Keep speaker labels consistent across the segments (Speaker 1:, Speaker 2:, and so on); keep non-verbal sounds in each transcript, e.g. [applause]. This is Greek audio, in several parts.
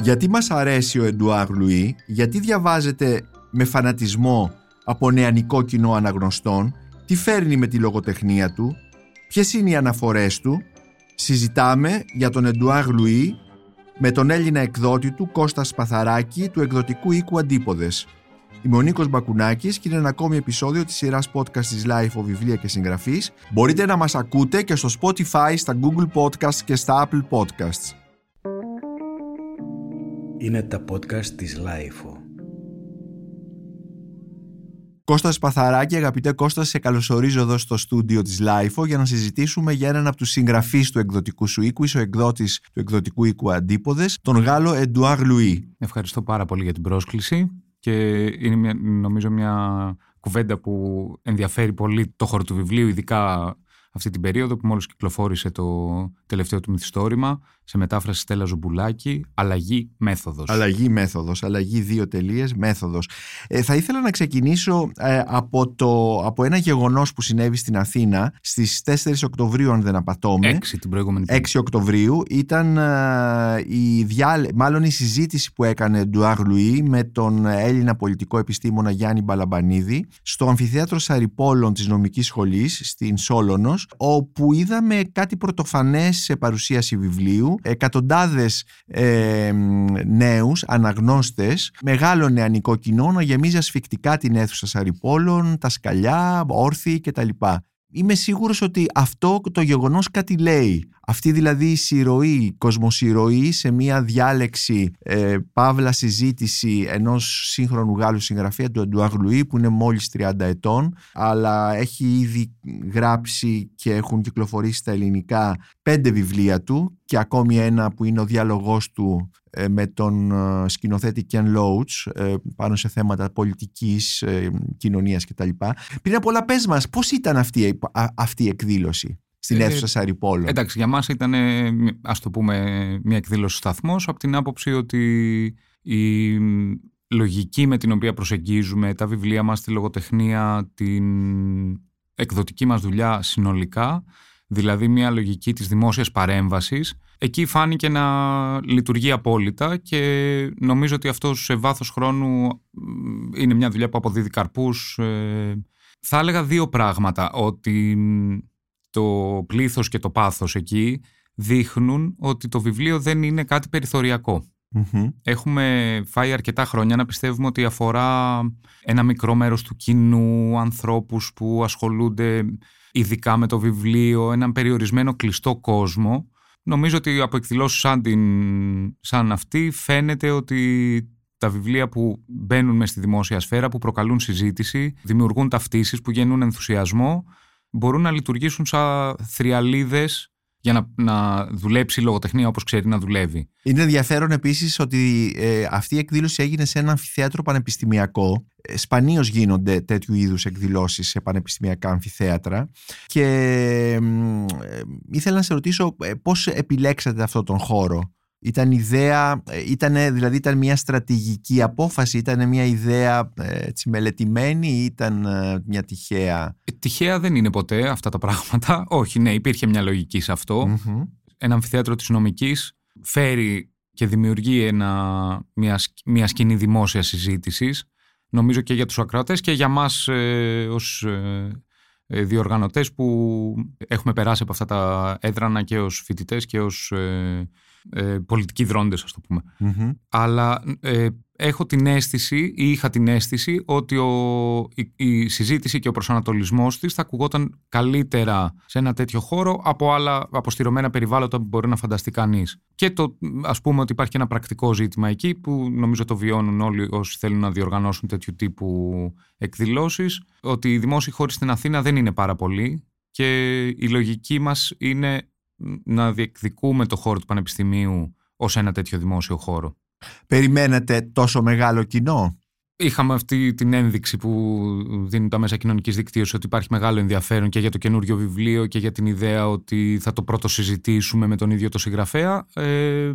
Speaker 1: Γιατί μας αρέσει ο Εντουάρ Λουί, γιατί διαβάζετε με φανατισμό από νεανικό κοινό αναγνωστών, τι φέρνει με τη λογοτεχνία του, ποιες είναι οι αναφορές του. Συζητάμε για τον Εντουάρ Λουί με τον Έλληνα εκδότη του Κώστα Σπαθαράκη του εκδοτικού οίκου Αντίποδες. Είμαι ο Νίκος Μπακουνάκης και είναι ένα ακόμη επεισόδιο της σειράς podcast της Life of Βιβλία και Συγγραφής. Μπορείτε να μας ακούτε και στο Spotify, στα Google Podcasts και στα Apple Podcasts.
Speaker 2: Είναι τα podcast της Life.
Speaker 1: Κώστας Παθαράκη, αγαπητέ Κώστα, σε καλωσορίζω εδώ στο στούντιο της LIFO για να συζητήσουμε για έναν από τους συγγραφείς του εκδοτικού σου οίκου, είσαι ο εκδότης του εκδοτικού οίκου Αντίποδες, τον Γάλλο Εντουάρ Λουί.
Speaker 3: Ευχαριστώ πάρα πολύ για την πρόσκληση και είναι μια, νομίζω μια κουβέντα που ενδιαφέρει πολύ το χώρο του βιβλίου, ειδικά αυτή την περίοδο που μόλις κυκλοφόρησε το τελευταίο του μυθιστόρημα σε μετάφραση Στέλλα Ζουμπουλάκη, αλλαγή μέθοδος.
Speaker 1: Αλλαγή μέθοδος, αλλαγή δύο τελείες, μέθοδος. Ε, θα ήθελα να ξεκινήσω ε, από, το, από ένα γεγονός που συνέβη στην Αθήνα στις 4 Οκτωβρίου, αν δεν απατώμαι.
Speaker 3: 6 την προηγούμενη
Speaker 1: 6 Οκτωβρίου ήταν ε, η, διάλε, μάλλον η συζήτηση που έκανε Εντουάρ Λουί με τον Έλληνα πολιτικό επιστήμονα Γιάννη Μπαλαμπανίδη στο αμφιθέατρο Σαριπόλων της νομικής σχολής στην Σόλωνος όπου είδαμε κάτι πρωτοφανές σε παρουσίαση βιβλίου εκατοντάδες ε, νέους αναγνώστες, μεγάλο νεανικό κοινό να γεμίζει ασφικτικά την αίθουσα Σαριπόλων, τα σκαλιά, όρθιοι κτλ. Είμαι σίγουρος ότι αυτό το γεγονός κάτι λέει. Αυτή δηλαδή η συρροή, η κοσμοσυρωή σε μια διάλεξη ε, παύλα συζήτηση ενός σύγχρονου Γάλλου συγγραφέα του Εντουάρ Λουί που είναι μόλις 30 ετών αλλά έχει ήδη γράψει και έχουν κυκλοφορήσει στα ελληνικά πέντε βιβλία του και ακόμη ένα που είναι ο διάλογός του ε, με τον ε, σκηνοθέτη Ken Loach ε, πάνω σε θέματα πολιτικής, κοινωνίας κτλ. Πριν από όλα πες μας πώς ήταν αυτή, αυτή η εκδήλωση στην αίθουσα Σαριπόλο.
Speaker 3: Εντάξει, για μας ήταν, ας το πούμε, μια εκδήλωση σταθμός από την άποψη ότι η λογική με την οποία προσεγγίζουμε τα βιβλία μας, τη λογοτεχνία, την εκδοτική μας δουλειά συνολικά, δηλαδή μια λογική της δημόσιας παρέμβασης, εκεί φάνηκε να λειτουργεί απόλυτα και νομίζω ότι αυτό σε βάθος χρόνου είναι μια δουλειά που αποδίδει καρπούς. Ε, θα έλεγα δύο πράγματα, ότι το πλήθος και το πάθος εκεί δείχνουν ότι το βιβλίο δεν είναι κάτι Έχουμε φάει αρκετά χρόνια να πιστεύουμε ότι αφορά ένα μικρό μέρος του κοινού, ανθρώπους που ασχολούνται ειδικά με το βιβλίο, έναν περιορισμένο κλειστό κόσμο. Νομίζω ότι από εκδηλώσεις σαν, την, σαν αυτή φαίνεται ότι τα βιβλία που μπαίνουν μες στη δημόσια σφαίρα, που προκαλούν συζήτηση, δημιουργούν ταυτίσεις που γεννούν ενθουσιασμό μπορούν να λειτουργήσουν σαν θριαλίδες για να, να δουλέψει η λογοτεχνία όπως ξέρει να δουλεύει.
Speaker 1: Είναι ενδιαφέρον επίσης ότι ε, αυτή η εκδήλωση έγινε σε ένα αμφιθέατρο πανεπιστημιακό. Ε, σπανίως γίνονται τέτοιου είδους εκδηλώσεις σε πανεπιστημιακά αμφιθέατρα και ε, ήθελα να σε ρωτήσω ε, πώς επιλέξατε αυτόν τον χώρο; Ήταν ιδέα, ήταν, δηλαδή ήταν μια στρατηγική απόφαση, ήταν μια ιδέα έτσι, μελετημένη ή ήταν ε, μια τυχαία;
Speaker 3: Ε, τυχαία δεν είναι ποτέ αυτά τα πράγματα. Όχι, ναι, υπήρχε μια λογική σε αυτό. Ένα αμφιθέατρο της νομικής φέρει και δημιουργεί ένα, μια, μια σκηνή δημόσιας συζήτησης. Νομίζω και για τους ακροατές και για μας ε, ως ε, διοργανωτές που έχουμε περάσει από αυτά τα έδρανα και ως φοιτητές και ως ε, πολιτικοί δρόντες ας το πουμε Αλλά ε, έχω την αίσθηση ή είχα την αίσθηση ότι ο, η, συζήτηση και ο προσανατολισμός της θα ακουγόταν καλύτερα σε ένα τέτοιο χώρο από άλλα αποστηρωμένα περιβάλλοντα που μπορεί να φανταστεί κανείς. Και το, ας πούμε ότι υπάρχει ένα πρακτικό ζήτημα εκεί που νομίζω το βιώνουν όλοι όσοι θέλουν να διοργανώσουν τέτοιου τύπου εκδηλώσεις ότι οι δημόσιοι χώροι στην Αθήνα δεν είναι πάρα πολλοί και η λογική μας είναι να διεκδικούμε το χώρο του Πανεπιστημίου ως ένα τέτοιο δημόσιο χώρο.
Speaker 1: Περιμένετε τόσο μεγάλο κοινό;
Speaker 3: Είχαμε αυτή την ένδειξη που δίνουν τα μέσα κοινωνικής δικτύωσης ότι υπάρχει μεγάλο ενδιαφέρον και για το καινούριο βιβλίο και για την ιδέα ότι θα το πρώτο συζητήσουμε με τον ίδιο το συγγραφέα. Ε,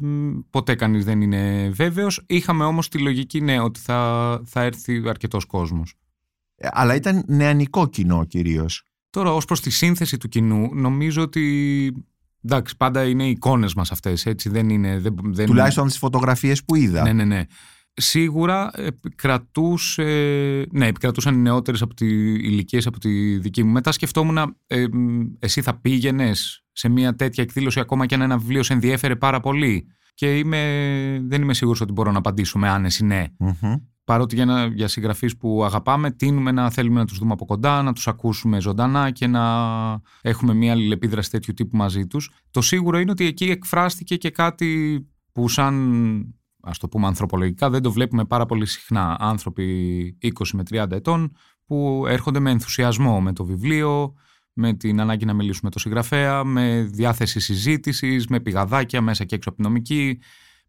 Speaker 3: ποτέ κανείς δεν είναι βέβαιος. Είχαμε όμως τη λογική ναι ότι θα, θα έρθει αρκετός κόσμος.
Speaker 1: Ε, αλλά ήταν νεανικό κοινό κυρίως.
Speaker 3: Τώρα ως προς τη σύνθεση του κοινού νομίζω ότι Εντάξει, πάντα είναι οι εικόνες μας αυτές. Δεν είναι. Δεν, δεν...
Speaker 1: Τουλάχιστον τις φωτογραφίες που είδα.
Speaker 3: Ναι, ναι, ναι. Σίγουρα επικρατούσε, ναι, επικρατούσαν οι νεότερες από τη ηλικίε από τη δική μου. Μετά σκεφτόμουν, ε, εσύ θα πήγαινες σε μια τέτοια εκδήλωση ακόμα και αν ένα βιβλίο σε ενδιέφερε πάρα πολύ; Και είμαι, δεν είμαι σίγουρος ότι μπορώ να απαντήσω με άνεση ναι. Παρότι για, για συγγραφείς που αγαπάμε, τίνουμε να θέλουμε να τους δούμε από κοντά, να τους ακούσουμε ζωντανά και να έχουμε μια αλληλεπίδραση τέτοιου τύπου μαζί τους. Το σίγουρο είναι ότι εκεί εκφράστηκε και κάτι που, σαν ας το πούμε ανθρωπολογικά, δεν το βλέπουμε πάρα πολύ συχνά. Άνθρωποι 20 με 30 ετών που έρχονται με ενθουσιασμό με το βιβλίο, με την ανάγκη να μιλήσουμε με το συγγραφέα, με διάθεση συζήτησης, με πηγαδάκια μέσα και έξω από την νομική,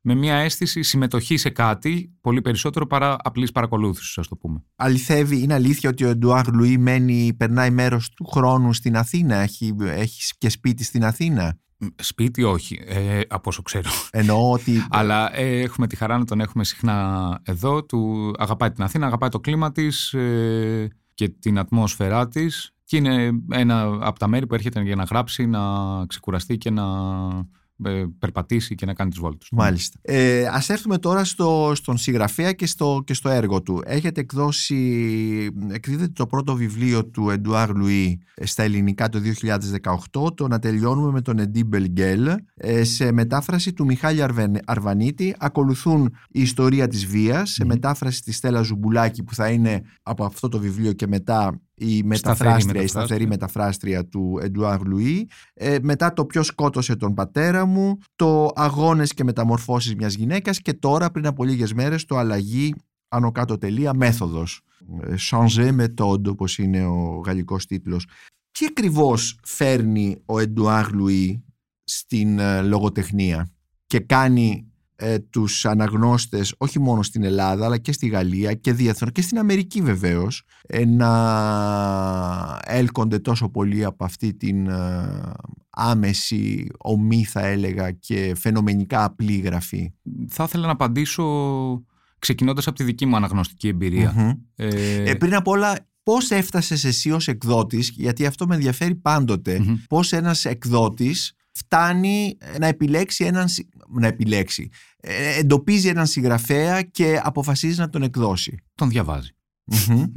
Speaker 3: με μια αίσθηση συμμετοχή σε κάτι πολύ περισσότερο παρά απλής παρακολούθησης, ας το πούμε.
Speaker 1: Αληθεύει, είναι αλήθεια ότι ο Εντουάρ Λουί μένει, περνάει μέρος του χρόνου στην Αθήνα, έχει, έχει και σπίτι στην Αθήνα;
Speaker 3: Σπίτι όχι, ε, από όσο ξέρω.
Speaker 1: Εννοώ ότι... [laughs]
Speaker 3: Αλλά ε, έχουμε τη χαρά να τον έχουμε συχνά εδώ. Του αγαπάει την Αθήνα, αγαπάει το κλίμα της ε, και την ατμόσφαιρά της. Και είναι ένα από τα μέρη που έρχεται για να γράψει, να ξεκουραστεί και να ε, περπατήσει και να κάνει τις βόλτες.
Speaker 1: Μάλιστα. Ε, ας έρθουμε τώρα στο, στον συγγραφέα και στο, και στο έργο του. Έχετε εκδώσει, εκδίδεται το πρώτο βιβλίο του Εντουάρ Λουί στα ελληνικά το 2018, το «Να τελειώνουμε με τον Εντί Μπελγκέλ», ε, σε μετάφραση του Μιχάλη Αρβανίτη. Ακολουθούν η ιστορία της βίας, σε μετάφραση της Στέλλα Ζουμπουλάκη που θα είναι από αυτό το βιβλίο και μετά η μεταφράστρια, η σταθερή μεταφράστρια του Εντουάρ Λουί. Ε, μετά το ποιος σκότωσε τον πατέρα μου, το αγώνες και μεταμορφώσεις μιας γυναίκας και τώρα πριν από λίγες μέρες το αλλαγή άνω κάτω τελεία μέθοδος. Ε, Changer méthode όπως είναι ο γαλλικός τίτλος. Τι ακριβώς φέρνει ο Εντουάρ Λουί στην ε, λογοτεχνία και κάνει ε, τους αναγνώστες όχι μόνο στην Ελλάδα αλλά και στη Γαλλία και διεθνώς και στην Αμερική βεβαίως ε, να έλκονται τόσο πολύ από αυτή την ε, άμεση ομή θα έλεγα και φαινομενικά απλή γραφή.
Speaker 3: Θα ήθελα να απαντήσω ξεκινώντας από τη δική μου αναγνωστική
Speaker 1: Ε... Ε, πριν απ' όλα πώς έφτασες εσύ ως εκδότης γιατί αυτό με ενδιαφέρει πάντοτε mm-hmm. πώς ένας εκδότης φτάνει να επιλέξει έναν να επιλέξει. Ε, εντοπίζει έναν συγγραφέα και αποφασίζει να τον εκδώσει.
Speaker 3: Τον διαβαζει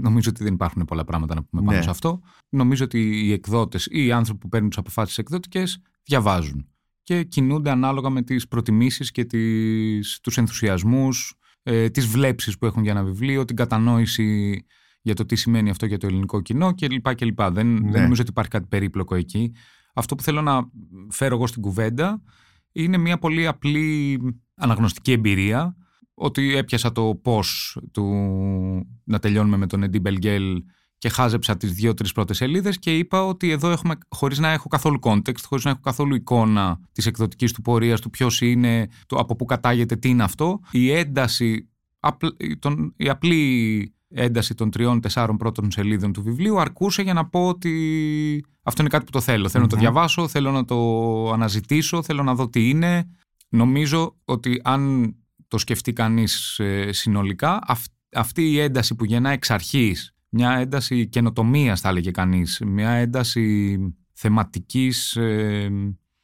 Speaker 3: Νομίζω ότι δεν υπάρχουν πολλά πράγματα να πούμε πάνω ναι. σε αυτό. Νομίζω ότι οι εκδότες ή οι άνθρωποι που παίρνουν τις αποφάσεις εκδοτικές διαβάζουν και κινούνται ανάλογα με τις προτιμήσεις και τις, τους ενθουσιασμούς, ε, τις βλέψεις που έχουν για ένα βιβλίο, την κατανόηση για το τι σημαίνει αυτό για το ελληνικό κοινό κλπ. κλπ. Δεν, δεν ναι. νομίζω ότι υπάρχει κάτι περίπλοκο εκεί. Αυτό που θέλω να φέρω εγώ στην κουβέντα είναι μια πολύ απλή αναγνωστική εμπειρία ότι έπιασα το πώς του να τελειώνουμε με τον Εντί Μπελγκέλ και χάζεψα τις δύο-τρεις πρώτες σελίδες και είπα ότι εδώ έχουμε, χωρίς να έχω καθόλου context, χωρίς να έχω καθόλου εικόνα της εκδοτικής του πορείας, του ποιος είναι, το από πού κατάγεται, τι είναι αυτό, η ένταση, η απλή ένταση των τριών-τεσσάρων πρώτων σελίδων του βιβλίου αρκούσε για να πω ότι αυτό είναι κάτι που το θέλω. Θέλω να το διαβάσω, θέλω να το αναζητήσω, θέλω να δω τι είναι. Νομίζω ότι αν το σκεφτεί κανείς ε, συνολικά, αυτή η ένταση που γεννά εξ αρχής, μια ένταση καινοτομίας θα έλεγε κανείς, μια ένταση θεματικής ε,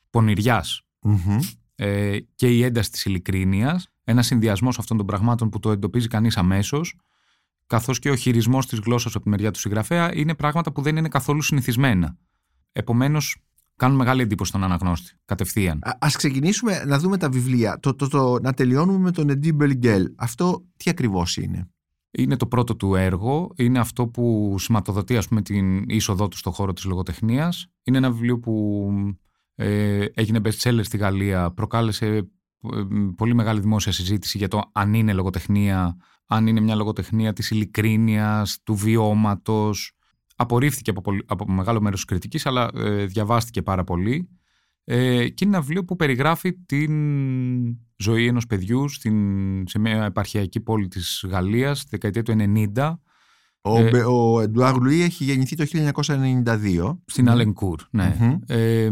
Speaker 3: πονηριας ε, και η ένταση της ειλικρίνειας, ένα συνδυασμός αυτών των πραγμάτων που το εντοπίζει κανείς αμέσως, καθώς και ο χειρισμός της γλώσσας από τη μεριά του συγγραφέα είναι πράγματα που δεν είναι καθόλου συνηθισμένα. Επομένως, κάνουν μεγάλη εντύπωση στον αναγνώστη, κατευθείαν.
Speaker 1: Α ξεκινήσουμε να δούμε τα βιβλία. Το, το, το, να τελειώνουμε με τον Εντί Μπελγκέλ. Αυτό τι ακριβώς είναι;
Speaker 3: Είναι το πρώτο του έργο. Είναι αυτό που σηματοδοτεί ας πούμε, την είσοδό του στον χώρο της λογοτεχνίας. Είναι ένα βιβλίο που ε, έγινε best seller στη Γαλλία. Προκάλεσε ε, πολύ μεγάλη δημόσια συζήτηση για το αν είναι λογοτεχνία, αν είναι μια λογοτεχνία της ειλικρίνειας, του βιώματος, απορρίφθηκε από, από μεγάλο μέρος της κριτικής, αλλά ε, διαβάστηκε πάρα πολύ. Ε, και είναι ένα βιβλίο που περιγράφει την ζωή ενός παιδιού στην, σε μια επαρχιακή πόλη της Γαλλίας, τη δεκαετία του 90.
Speaker 1: Ο, ε, ο Εντουάρ Λουί έχει γεννηθεί το 1992.
Speaker 3: Στην Αλανκούρ, ναι. Ε,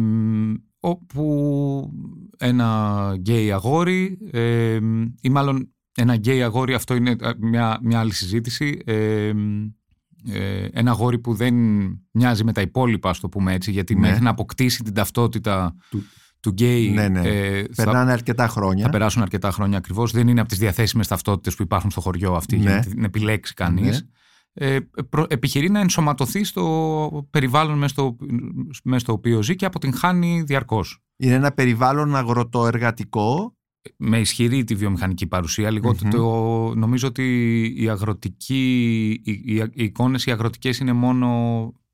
Speaker 3: όπου ένα γκέι αγόρι, ε, ή μάλλον ένα γκέι αγόρι, αυτό είναι μια, μια άλλη συζήτηση, ε, ένα αγόρι που δεν μοιάζει με τα υπόλοιπα, ας το πούμε έτσι, γιατί ναι. μέχρι να αποκτήσει την ταυτότητα του, του γκέι.
Speaker 1: Ναι, ναι.
Speaker 3: ε, θα-
Speaker 1: Περνάνε αρκετά χρόνια.
Speaker 3: θα περάσουν αρκετά χρόνια ακριβώς. Δεν είναι από τις διαθέσιμες ταυτότητες που υπάρχουν στο χωριό αυτή για
Speaker 1: Ναι.
Speaker 3: να την επιλέξει κανείς.
Speaker 1: Ναι.
Speaker 3: Ε, προ- επιχειρεί να ενσωματωθεί στο περιβάλλον μέσα στο, μέσα στο οποίο ζει και αποτυγχάνει διαρκώς.
Speaker 1: Είναι ένα περιβάλλον αγροτοεργατικό.
Speaker 3: Με ισχυρή τη βιομηχανική παρουσία. λιγότερο
Speaker 1: Μμμ.
Speaker 3: το, νομίζω ότι η αγροτική, οι, οι, οι εικόνες οι αγροτικές είναι μόνο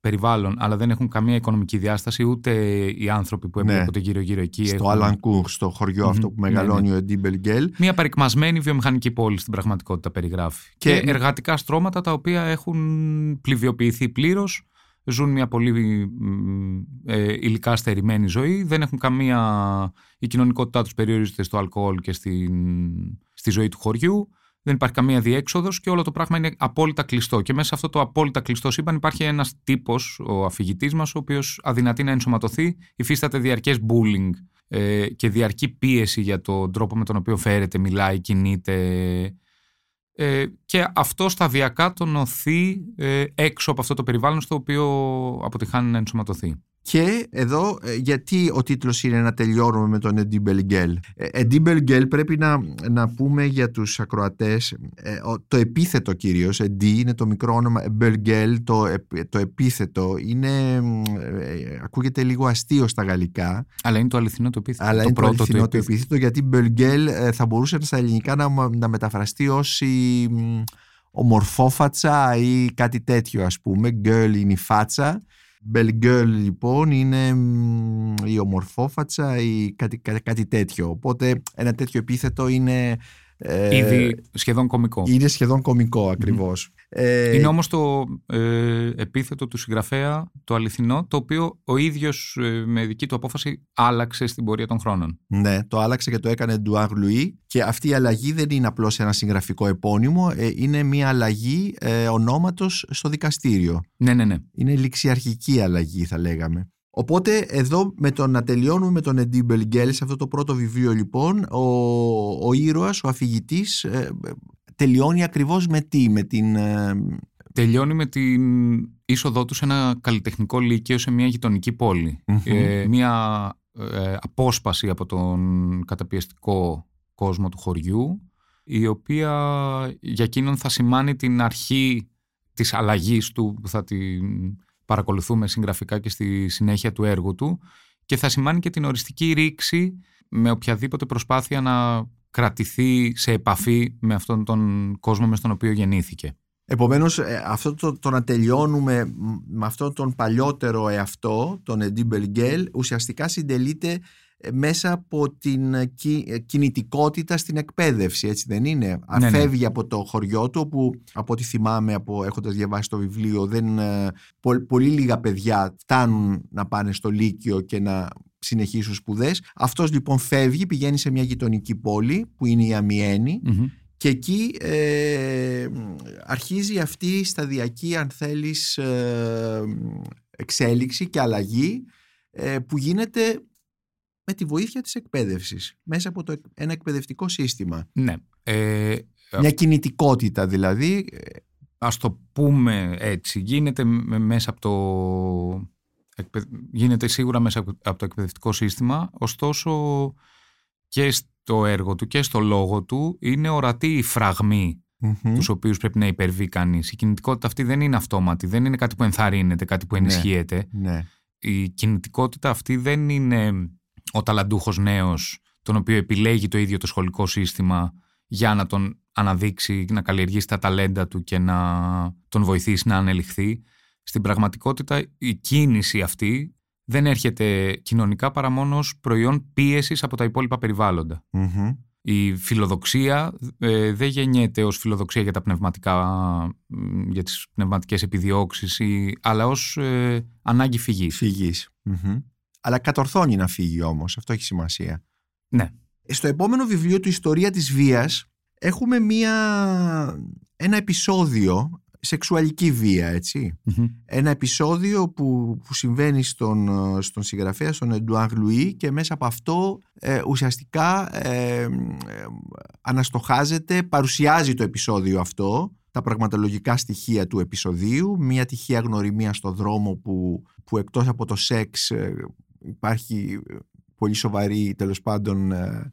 Speaker 3: περιβάλλον, αλλά δεν έχουν καμία οικονομική διάσταση, ούτε οι άνθρωποι που
Speaker 1: Ναι.
Speaker 3: εμπλέκονται γύρω-γύρω εκεί.
Speaker 1: Στο
Speaker 3: έχουν-
Speaker 1: Αλανκούρ, στο χωριό
Speaker 3: Μμμ.
Speaker 1: αυτό που
Speaker 3: Ναι,
Speaker 1: μεγαλώνει ο Εντί Μπελγκέλ.
Speaker 3: Μια παρικμασμένη βιομηχανική πόλη στην πραγματικότητα περιγράφει.
Speaker 1: Και-
Speaker 3: Και, εργατικά στρώματα τα οποία έχουν πληβιοποιηθεί πλήρως, ζουν μια πολύ μ, ε, υλικά στερημένη ζωή, δεν έχουν καμία. Η κοινωνικότητά τους περιορίζεται στο αλκοόλ και στην, στη ζωή του χωριού. Δεν υπάρχει καμία διέξοδος και όλο το πράγμα είναι απόλυτα κλειστό. Και μέσα σε αυτό το απόλυτα κλειστό σύμπαν υπάρχει ένας τύπος, ο αφηγητής μας, ο οποίος αδυνατεί να ενσωματωθεί, υφίσταται διαρκές bullying ε, και διαρκή πίεση για τον τρόπο με τον οποίο φέρεται, μιλάει, κινείται. Ε, και αυτό σταδιακά τον οθεί ε, έξω από αυτό το περιβάλλον στο οποίο αποτυχάνει να ενσωματωθεί.
Speaker 1: Και εδώ ε, γιατί ο τίτλος είναι να τελειώνουμε με τον Εντί Μπελγκέλ. Εντί Μπελγκέλ πρέπει να, να πούμε για τους ακροατές ε, ο- το επίθετο κυρίως. Εντί είναι το μικρό όνομα. Μπελγκέλ το, επ- το επίθετο είναι μ, ε, ακούγεται λίγο αστείο στα γαλλικά
Speaker 3: Αλλά είναι το αληθινό το επίθετο.
Speaker 1: αλλά
Speaker 3: το
Speaker 1: είναι το
Speaker 3: πρώτο
Speaker 1: αληθινό το
Speaker 3: επίθετο.
Speaker 1: επίθετο γιατί Μπελγκέλ ε, θα μπορούσε στα ελληνικά να, μα- να μεταφραστεί ως η μ, ομορφόφατσα ή κάτι τέτοιο ας πούμε. Gueule είναι η φάτσα. Μπελγκέλ λοιπόν είναι μ, η ομορφόφατσα ή κάτι, κάτι, κάτι τέτοιο. Οπότε ένα τέτοιο επίθετο είναι... ε,
Speaker 3: Ήδη σχεδόν κωμικό.
Speaker 1: είναι σχεδόν κωμικό ακριβώς. Ε,
Speaker 3: Είναι όμως το ε, επίθετο του συγγραφέα, το αληθινό, το οποίο ο ίδιος ε, με δική του απόφαση άλλαξε στην πορεία των χρόνων.
Speaker 1: Ναι, το άλλαξε και το έκανε Ντουάρ Λουί και αυτή η αλλαγή δεν είναι απλώς ένα συγγραφικό επώνυμο, ε, είναι μια αλλαγή ε, ονόματος στο δικαστήριο.
Speaker 3: Ναι, ναι, ναι.
Speaker 1: Είναι ληξιαρχική αλλαγή θα λέγαμε. Οπότε εδώ με το να τελειώνουμε με τον Εντί Μπελγκέλ σε αυτό το πρώτο βιβλίο λοιπόν ο, ο ήρωας, ο αφηγητής ε, τελειώνει ακριβώς με τι, με την... ε,
Speaker 3: Τελειώνει με την είσοδό του σε ένα καλλιτεχνικό λύκειο σε μια γειτονική πόλη.
Speaker 1: Μμμ.
Speaker 3: Ε, μια ε, απόσπαση από τον καταπιεστικό κόσμο του χωριού, η οποία για εκείνον θα σημάνει την αρχή της αλλαγής του που θα την παρακολουθούμε συγγραφικά και στη συνέχεια του έργου του και θα σημάνει και την οριστική ρήξη με οποιαδήποτε προσπάθεια να κρατηθεί σε επαφή με αυτόν τον κόσμο με στον οποίο γεννήθηκε.
Speaker 1: Επομένως ε, αυτό το, το να τελειώνουμε μ, με αυτόν τον παλιότερο εαυτό, τον Εντί Μπελγκέλ, ουσιαστικά συντελείται ε, μέσα από την ε, κι- ε, κινητικότητα στην εκπαίδευση, έτσι δεν είναι;
Speaker 3: ναι.
Speaker 1: Φεύγει από το χωριό του, όπου από ό,τι θυμάμαι από, έχοντας διαβάσει το βιβλίο, δεν, ε, πο- πολύ λίγα παιδιά φτάνουν να πάνε στο Λύκειο και να συνεχίσουν σπουδές. Αυτός λοιπόν φεύγει, πηγαίνει σε μια γειτονική πόλη που είναι η Αμιένη
Speaker 3: Μμμ.
Speaker 1: και εκεί ε, αρχίζει αυτή η σταδιακή αν θέλεις ε, εξέλιξη και αλλαγή ε, που γίνεται με τη βοήθεια της εκπαίδευσης μέσα από το, εκ- ένα εκπαιδευτικό σύστημα.
Speaker 3: Ναι. Ε,
Speaker 1: Μια κινητικότητα δηλαδή.
Speaker 3: ας το πούμε έτσι, γίνεται με- μέσα από το... εκπαιδ- Γίνεται σίγουρα μέσα από από το εκπαιδευτικό σύστημα, ωστόσο και στο έργο του και στο λόγο του είναι ορατή η φραγμή
Speaker 1: Μμμ.
Speaker 3: τους οποίους πρέπει να υπερβεί κανείς. Η κινητικότητα αυτή δεν είναι αυτόματη, δεν είναι κάτι που ενθαρρύνεται, κάτι που
Speaker 1: Ναι.
Speaker 3: ενισχύεται.
Speaker 1: Ναι.
Speaker 3: Η κινητικότητα αυτή δεν είναι ο ταλαντούχος νέος τον οποίο επιλέγει το ίδιο το σχολικό σύστημα για να τον αναδείξει, να καλλιεργήσει τα ταλέντα του και να τον βοηθήσει να ανελιχθεί. Στην πραγματικότητα η κίνηση αυτή δεν έρχεται κοινωνικά παρά μόνο ως προϊόν πίεσης από τα υπόλοιπα περιβάλλοντα.
Speaker 1: Μμμ.
Speaker 3: Η φιλοδοξία ε, δεν γεννιέται ως φιλοδοξία για τα πνευματικά, μ, για τις πνευματικές επιδιώξεις, ή, αλλά ως ε, ανάγκη φυγής.
Speaker 1: Φυγής. Μμμ. Αλλά κατορθώνει να φύγει όμως, αυτό έχει σημασία.
Speaker 3: Ναι.
Speaker 1: Στο επόμενο βιβλίο του «Ιστορία της βίας» έχουμε μία, ένα επεισόδιο σεξουαλική βία, έτσι.
Speaker 3: Μμμ.
Speaker 1: Ένα επεισόδιο που, που συμβαίνει στον, ε, στον συγγραφέα, στον Εντουάρ Λουί και μέσα από αυτό ε, ουσιαστικά ε, ε, αναστοχάζεται, παρουσιάζει το επεισόδιο αυτό, τα πραγματολογικά στοιχεία του επεισοδίου, μια τυχαία γνωριμία στο δρόμο που, που εκτός από το σεξ ε, υπάρχει πολύ σοβαρή τέλος πάντων ε,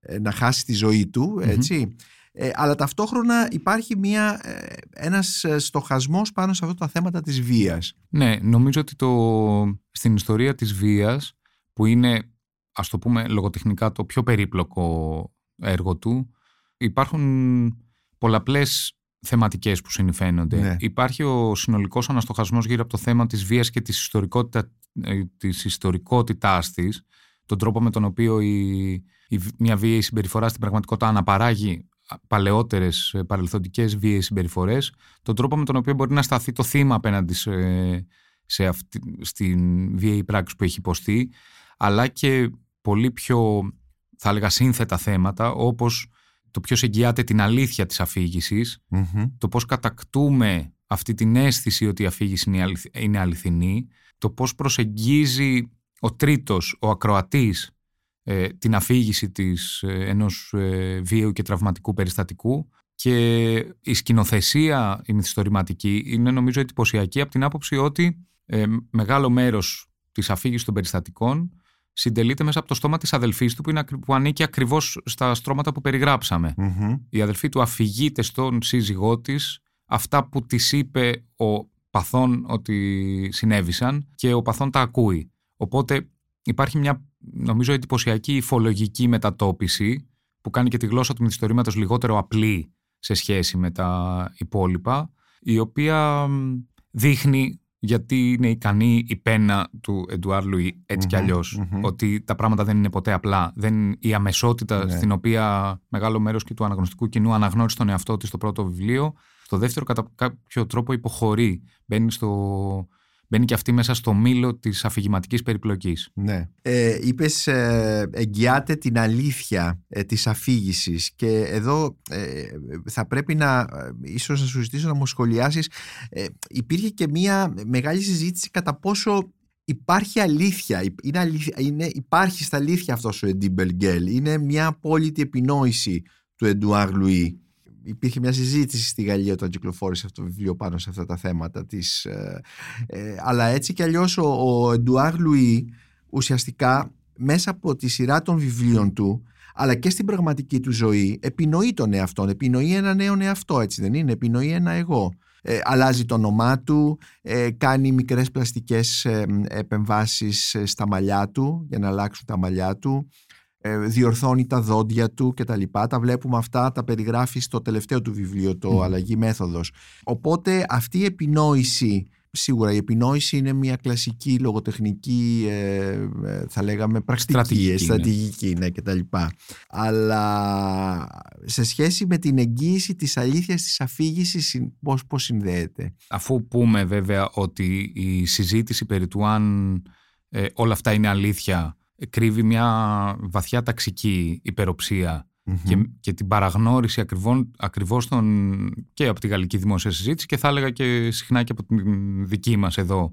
Speaker 1: ε, να χάσει τη ζωή του, ετσι Ε, αλλά ταυτόχρονα υπάρχει μια, ε, ένας στοχασμός πάνω σε αυτά τα θέματα της βίας.
Speaker 3: Ναι, νομίζω ότι το, στην ιστορία της βίας, που είναι, ας το πούμε λογοτεχνικά, το πιο περίπλοκο έργο του, υπάρχουν πολλαπλές θεματικές που συνηφαίνονται. Ναι. Υπάρχει ο συνολικός αναστοχασμός γύρω από το θέμα της βίας και της, ιστορικότητα, ε, της ιστορικότητάς της, τον τρόπο με τον οποίο η, η, μια βίαιη συμπεριφορά στην πραγματικότητα αναπαράγει παλαιότερες ε, παρελθοντικές βίαιες συμπεριφορές, τον τρόπο με τον οποίο μπορεί να σταθεί το θύμα απέναντι σε, σε αυτή, στην βίαιη πράξη που έχει υποστεί, αλλά και πολύ πιο, θα έλεγα, σύνθετα θέματα, όπως το ποιος εγγυάται την αλήθεια της αφηγησης το πώς κατακτούμε αυτή την αίσθηση ότι η αφήγηση είναι αληθινή, το πώς προσεγγίζει ο τρίτος, ο ακροατής, ε, την αφήγηση της ε, ενός ε, βίαιου και τραυματικού περιστατικού και η σκηνοθεσία, η μυθιστορηματική, είναι νομίζω εντυπωσιακή από την άποψη ότι μεγάλο μέρος της αφήγησης των περιστατικών συντελείται μέσα από το στόμα της αδελφής του που, είναι, που ανήκει ακριβώς στα στρώματα που περιγραψαμε Η αδελφή του αφηγείται στον σύζυγό της αυτά που της είπε ο παθόν ότι συνέβησαν και ο παθόν τα ακούει. Οπότε υπάρχει μια νομίζω εντυπωσιακή υφολογική μετατόπιση που κάνει και τη γλώσσα του μυθιστορήματος λιγότερο απλή σε σχέση με τα υπόλοιπα η οποία δείχνει γιατί είναι ικανή η πένα του Εντουάρ Λουί έτσι κι αλλιω Ότι τα πράγματα δεν είναι ποτέ απλά. Δεν, η αμεσότητα ναι. στην οποία μεγάλο μέρος και του αναγνωστικού κοινού αναγνώρισε τον εαυτό της στο πρώτο βιβλίο, στο δεύτερο κατά κάποιο τρόπο υποχωρεί. Μπαίνει στο, μπαίνει και αυτή μέσα στο μήλο της αφηγηματικής περιπλοκής.
Speaker 1: Ναι. Ε, είπες ε, εγγυάται την αλήθεια ε, της αφήγησης και εδώ ε, θα πρέπει να, ε, ίσως να σου ζητήσω να μου σχολιάσεις, ε, υπήρχε και μια μεγάλη συζήτηση κατά πόσο υπάρχει αλήθεια, είναι αλήθεια είναι, υπάρχει στα αλήθεια αυτός ο Εντίμπελ Γκέλ, είναι μια απόλυτη επινόηση του Εντουάρ Λουί υπήρχε μια συζήτηση στη Γαλλία όταν κυκλοφόρησε αυτό το βιβλίο πάνω σε αυτά τα θέματα της, ε, ε, αλλά έτσι κι αλλιώς ο, ο Εντουάρ Λουί ουσιαστικά μέσα από τη σειρά των βιβλίων του αλλά και στην πραγματική του ζωή επινοεί τον εαυτό, επινοεί ένα νέο εαυτό έτσι δεν είναι, επινοεί ένα εγώ. Ε, αλλάζει το όνομά του, ε, κάνει μικρές πλαστικές ε, επεμβάσεις στα μαλλιά του για να αλλάξουν τα μαλλιά του. ε, διορθώνει τα δόντια του και τα λοιπά. Τα βλέπουμε αυτά, τα περιγράφει στο τελευταίο του βιβλίο, το «Αλλαγή μέθοδος». Οπότε αυτή η επινόηση, σίγουρα η επινόηση είναι μια κλασική λογοτεχνική, ε, ε, θα λέγαμε, πρακτική, στρατηγική, στρατηγική ναι. ναι, και τα λοιπά. Αλλά σε σχέση με την εγγύηση της αλήθειας της αφήγησης, πώς, πώς συνδέεται;
Speaker 3: Αφού πούμε βέβαια ότι η συζήτηση περί του αν όλα αυτά είναι αλήθεια κρύβει μια βαθιά ταξική και, και την παραγνώριση ακριβώς, ακριβώς και από τη γαλλική δημόσια συζήτηση και θα έλεγα και συχνά και από την δική μας εδώ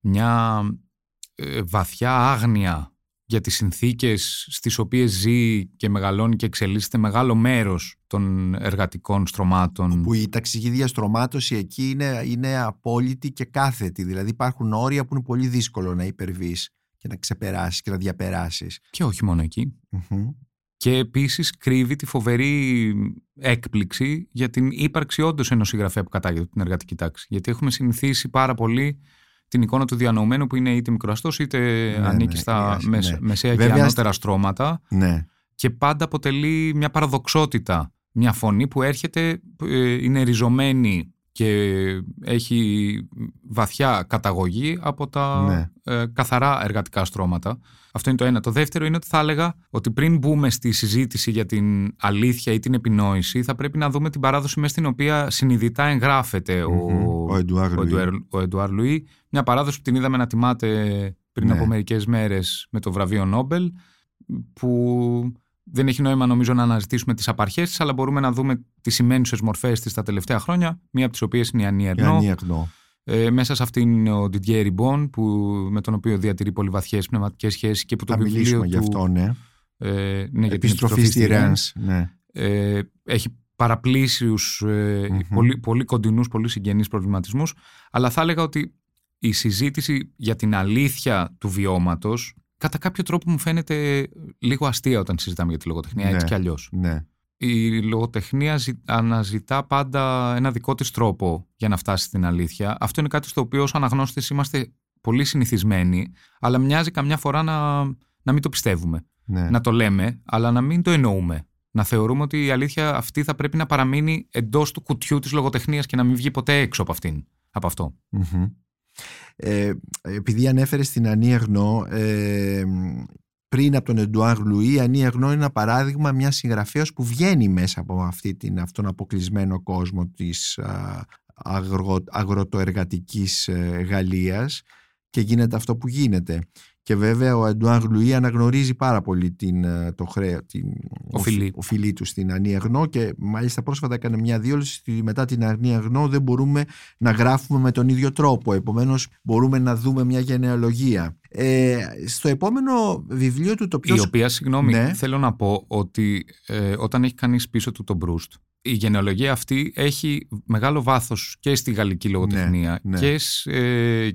Speaker 3: μια ε, βαθιά άγνοια για τις συνθήκες στις οποίες ζει και μεγαλώνει και εξελίσσεται μεγάλο μέρος των εργατικών στρωμάτων.
Speaker 1: Που η ταξική διαστρωμάτωση εκεί είναι, είναι απόλυτη και κάθετη. Δηλαδή υπάρχουν όρια που είναι πολύ δύσκολο να υπερβείς και να ξεπεράσεις και να διαπεράσεις.
Speaker 3: Και όχι μόνο Και επίσης κρύβει τη φοβερή έκπληξη για την ύπαρξη όντως ενός συγγραφέα που κατάγεται την εργατική τάξη. Γιατί έχουμε συνηθίσει πάρα πολύ την εικόνα του διανομένου που είναι είτε μικροαστός είτε ναι, ανήκει ναι, στα ναι. μεσαία και ανώτερα στρώματα
Speaker 1: ναι.
Speaker 3: και πάντα αποτελεί μια παραδοξότητα. Μια φωνή που έρχεται, ε, είναι ριζωμένη και έχει βαθιά καταγωγή από τα ναι. ε, καθαρά εργατικά στρώματα. Αυτό είναι το ένα. Το δεύτερο είναι ότι θα έλεγα ότι πριν μπούμε στη συζήτηση για την αλήθεια ή την επινόηση, θα πρέπει να δούμε την παράδοση μέσα στην οποία συνειδητά εγγράφεται ο,
Speaker 1: ο
Speaker 3: Εντουάρ Λουί. Μια παράδοση που την είδαμε να τιμάται πριν ναι. από μερικές μέρες με το βραβείο Νόμπελ, που δεν έχει νόημα νομίζω να αναζητήσουμε τις απαρχές της, αλλά μπορούμε να δούμε τις σημαίνουσε μορφές της τα τελευταία χρόνια, μία από τις οποίες είναι η Ανή Ερνό. Ε, μέσα σε αυτήν είναι ο Didier Ριμπόν, με τον οποίο διατηρεί πολύ βαθιές πνευματικές σχέσεις και που
Speaker 1: το βιβλίο του. γι' αυτό, ναι.
Speaker 3: Ε, ναι, για
Speaker 1: επιστροφή την στη Ρένς, ναι.
Speaker 3: Ε, έχει παραπλήσιους, ε, πολύ, πολύ κοντινούς, πολύ συγγενείς προβληματισμούς, αλλά θα έλεγα ότι η συζήτηση για την αλήθεια του βιώματος κατά κάποιο τρόπο μου φαίνεται λίγο αστεία όταν συζητάμε για τη λογοτεχνία, έτσι
Speaker 1: Ναι.
Speaker 3: κι αλλιώς.
Speaker 1: Ναι.
Speaker 3: Η λογοτεχνία ζη- αναζητά πάντα ένα δικό της τρόπο για να φτάσει στην αλήθεια. Αυτό είναι κάτι στο οποίο ως αναγνώστες είμαστε πολύ συνηθισμένοι, αλλά μοιάζει καμιά φορά να, να μην το πιστεύουμε.
Speaker 1: ναι.
Speaker 3: Να το λέμε, αλλά να μην το εννοούμε. Να θεωρούμε ότι η αλήθεια αυτή θα πρέπει να παραμείνει εντός του κουτιού της λογοτεχνίας και να μην βγει ποτέ έξω από, αυτήν, από αυτό.
Speaker 1: Μμμ. Ε, επειδή ανέφερες την Ανή Ερνό, ε, πριν από τον Εντουάρ Λουί, η Ανή Ερνό είναι ένα παράδειγμα μιας συγγραφέας που βγαίνει μέσα από αυτή την, αυτόν αποκλεισμένο κόσμο της α, αγρο, αγροτοεργατικής ε, Γαλλίας και γίνεται αυτό που γίνεται. Και βέβαια ο Εντουάρ Λουί αναγνωρίζει πάρα πολύ την, ε, το χρέο, την
Speaker 3: Οφειλή.
Speaker 1: οφειλή του στην Ανή Ερνό και μάλιστα πρόσφατα έκανε μια δήλωση ότι μετά την Ανή Ερνό δεν μπορούμε να γράφουμε με τον ίδιο τρόπο. Επομένως μπορούμε να δούμε μια γενεαλογία. Ε, στο επόμενο βιβλίο του το πιο...
Speaker 3: Η οποία, συγγνώμη,
Speaker 1: Ναι.
Speaker 3: θέλω να πω ότι ε, όταν έχει κανείς πίσω του τον Μπρούστ, η γενεολογία αυτή έχει μεγάλο βάθος και στη γαλλική λογοτεχνία
Speaker 1: ναι.
Speaker 3: και σ- ε,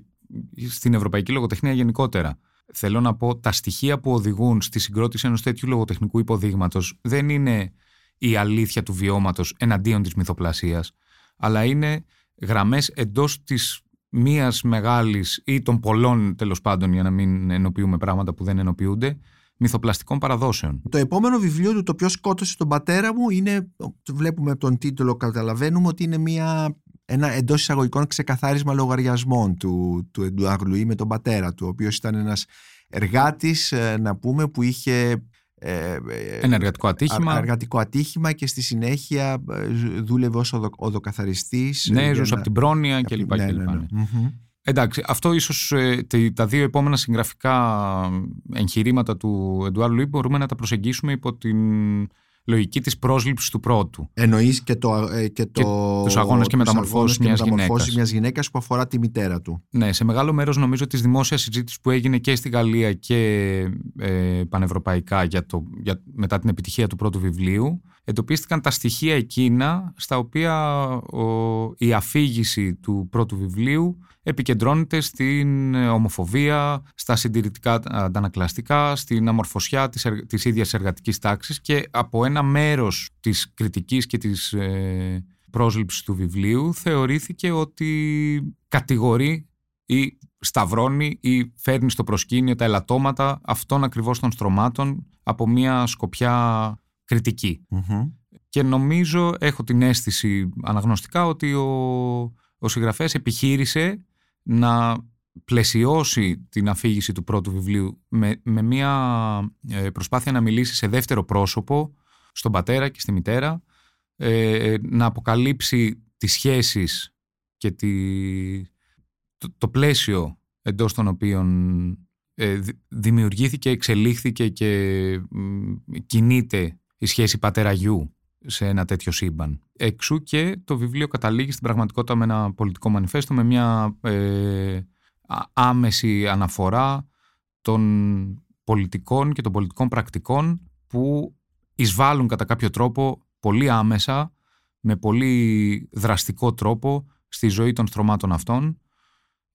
Speaker 3: στην ευρωπαϊκή λογοτεχνία γενικότερα. Θέλω να πω, τα στοιχεία που οδηγούν στη συγκρότηση ενός τέτοιου λογοτεχνικού υποδείγματος δεν είναι η αλήθεια του βιώματος εναντίον της μυθοπλασίας, αλλά είναι γραμμές εντός της μίας μεγάλης ή των πολλών τέλος πάντων για να μην ενοποιούμε πράγματα που δεν ενοποιούνται μυθοπλαστικών παραδόσεων.
Speaker 1: Το επόμενο βιβλίο του, το ποιος σκότωσε τον πατέρα μου, είναι, το βλέπουμε από τον τίτλο, καταλαβαίνουμε ότι είναι μια, ένα εντός εισαγωγικών ξεκαθάρισμα λογαριασμών του, του Εντουάρ Λουί με τον πατέρα του, ο οποίος ήταν ένας εργάτης, ε, να πούμε, που είχε ε, ε,
Speaker 3: Ένα εργατικό ατύχημα.
Speaker 1: α- εργατικό ατύχημα και στη συνέχεια ε, ζ- δούλευε ως οδο, οδοκαθαριστής. ε,
Speaker 3: Ναι,
Speaker 1: για
Speaker 3: ζούσε
Speaker 1: να-
Speaker 3: από την πρόνοια
Speaker 1: από
Speaker 3: κλπ.
Speaker 1: την- ναι,
Speaker 3: κλπ,
Speaker 1: ναι, ναι.
Speaker 3: ναι.
Speaker 1: Μμμ.
Speaker 3: Εντάξει, αυτό ίσως ε, τε- τα δύο επόμενα συγγραφικά εγχειρήματα του Εντουάρ Λουί μπορούμε να τα προσεγγίσουμε υπό την λογική της πρόσληψης του πρώτου.
Speaker 1: Εννοείς και, το, ε, και, το,
Speaker 3: τους αγώνες και
Speaker 1: τους
Speaker 3: μεταμορφώσεις
Speaker 1: αγώνες και
Speaker 3: μιας
Speaker 1: μεταμορφώσεις
Speaker 3: γυναίκας.
Speaker 1: μιας γυναίκας που αφορά τη μητέρα του.
Speaker 3: Ναι, σε μεγάλο μέρος νομίζω της δημόσιας συζήτησης που έγινε και στη Γαλλία και ε, πανευρωπαϊκά για το, για, μετά την επιτυχία του πρώτου βιβλίου εντοπίστηκαν τα στοιχεία εκείνα στα οποία ο, η αφήγηση του πρώτου βιβλίου επικεντρώνεται στην ε, ομοφοβία, στα συντηρητικά αντανακλαστικά, στην αμορφωσιά της, εργ- της ίδιας εργατικής τάξης και από ένα μέρος της κριτικής και της ε, πρόσληψης του βιβλίου θεωρήθηκε ότι κατηγορεί ή σταυρώνει ή φέρνει στο προσκήνιο τα ελαττώματα αυτών ακριβώς των στρωμάτων από μια σκοπιά κριτική.
Speaker 1: Μμμ.
Speaker 3: Και νομίζω, έχω την αίσθηση αναγνωστικά ότι ο, ο συγγραφέας επιχείρησε να πλαισιώσει την αφήγηση του πρώτου βιβλίου με, με μια ε, προσπάθεια να μιλήσει σε δεύτερο πρόσωπο στον πατέρα και στη μητέρα, ε, να αποκαλύψει τις σχέσεις και τη, το, το πλαίσιο εντός των οποίων ε, δη- δημιουργήθηκε, εξελίχθηκε και μ, κινείται η σχέση πατέρα-γιου σε ένα τέτοιο σύμπαν. Εξού και το βιβλίο καταλήγει στην πραγματικότητα με ένα πολιτικό μανιφέστο με μια ε, α- άμεση αναφορά των πολιτικών και των πολιτικών πρακτικών που εισβάλλουν κατά κάποιο τρόπο πολύ άμεσα, με πολύ δραστικό τρόπο στη ζωή των στρωμάτων αυτών